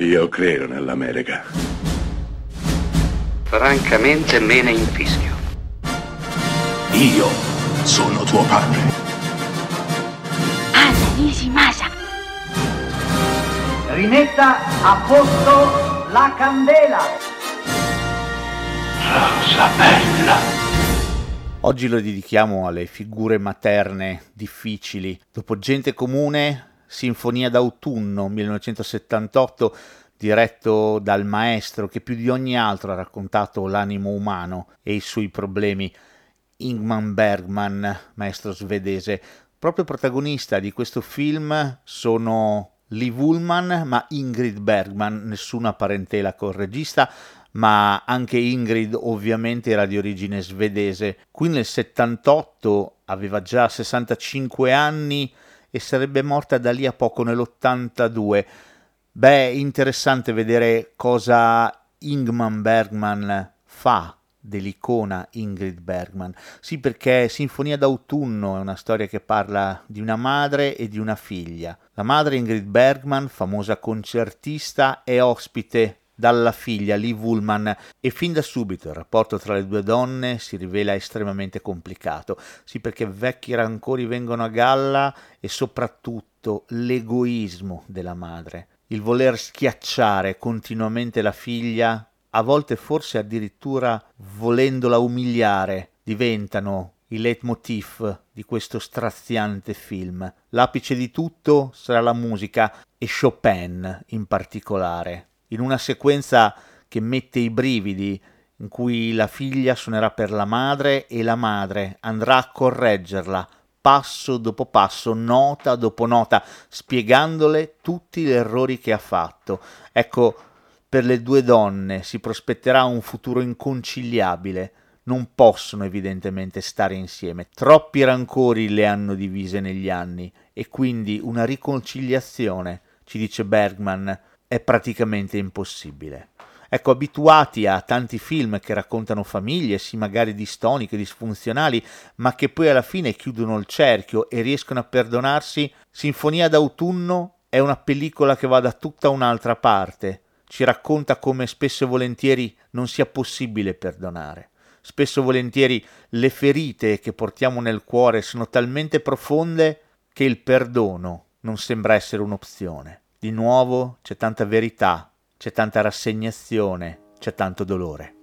Io credo nell'America. Francamente me ne infischio. Io sono tuo padre. Anna Nishimasa. Rimetta a posto la candela. Rosa bella. Oggi lo dedichiamo alle figure materne difficili. Dopo Gente Comune, Sinfonia d'autunno 1978, diretto dal maestro che più di ogni altro ha raccontato l'animo umano e i suoi problemi, Ingman Bergman, maestro svedese. Proprio protagonista di questo film sono Liv Ullman, ma Ingrid Bergman, nessuna parentela col regista, ma anche Ingrid ovviamente era di origine svedese. Qui nel 78 aveva già 65 anni e sarebbe morta da lì a poco nell'82. Beh, interessante vedere cosa Ingman Bergman fa dell'icona Ingrid Bergman. Sì, perché Sinfonia d'autunno è una storia che parla di una madre e di una figlia. La madre Ingrid Bergman, famosa concertista, è ospite dalla figlia Liv Ullman e fin da subito il rapporto tra le due donne si rivela estremamente complicato. Sì, perché vecchi rancori vengono a galla e soprattutto l'egoismo della madre, il voler schiacciare continuamente la figlia, a volte forse addirittura volendola umiliare, diventano il leitmotiv di questo straziante film. L'apice di tutto sarà la musica e Chopin in particolare in una sequenza che mette i brividi, in cui la figlia suonerà per la madre e la madre andrà a correggerla passo dopo passo, nota dopo nota, spiegandole tutti gli errori che ha fatto. Ecco, per le due donne si prospetterà un futuro inconciliabile. Non possono evidentemente stare insieme. Troppi rancori le hanno divise negli anni e quindi una riconciliazione, ci dice Bergman, è praticamente impossibile. Ecco, abituati a tanti film che raccontano famiglie, sì magari distoniche, disfunzionali, ma che poi alla fine chiudono il cerchio e riescono a perdonarsi, Sinfonia d'autunno è una pellicola che va da tutta un'altra parte. Ci racconta come spesso e volentieri non sia possibile perdonare. Spesso e volentieri le ferite che portiamo nel cuore sono talmente profonde che il perdono non sembra essere un'opzione. Di nuovo c'è tanta verità, c'è tanta rassegnazione, c'è tanto dolore.